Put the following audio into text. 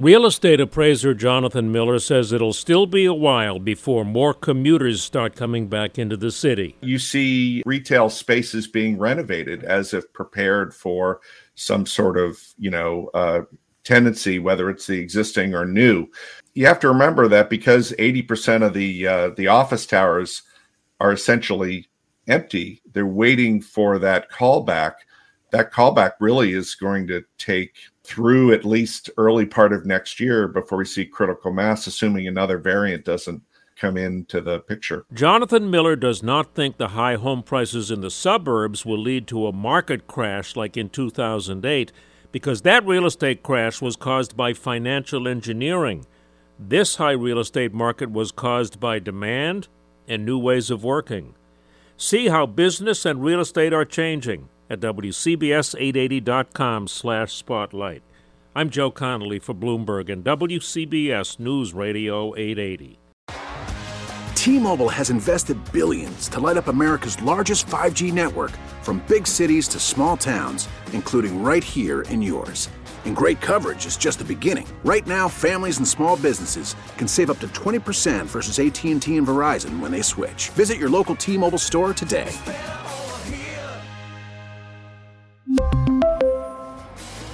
Real estate appraiser Jonathan Miller says it'll still be a while before more commuters start coming back into the city. You see retail spaces being renovated as if prepared for some sort of, you know, uh, tendency, whether it's the existing or new. You have to remember that because 80% of the uh, the office towers are essentially empty, they're waiting for that callback. That callback really is going to take through at least early part of next year before we see critical mass, assuming another variant doesn't come into the picture. Jonathan Miller does not think the high home prices in the suburbs will lead to a market crash like in 2008 because that real estate crash was caused by financial engineering. This high real estate market was caused by demand and new ways of working. See how business and real estate are changing at WCBS880.com slash spotlight. I'm Joe Connolly for Bloomberg and WCBS News Radio 880. T-Mobile has invested billions to light up America's largest 5G network from big cities to small towns, including right here in yours. And great coverage is just the beginning. Right now, families and small businesses can save up to 20% versus AT&T and Verizon when they switch. Visit your local T-Mobile store today.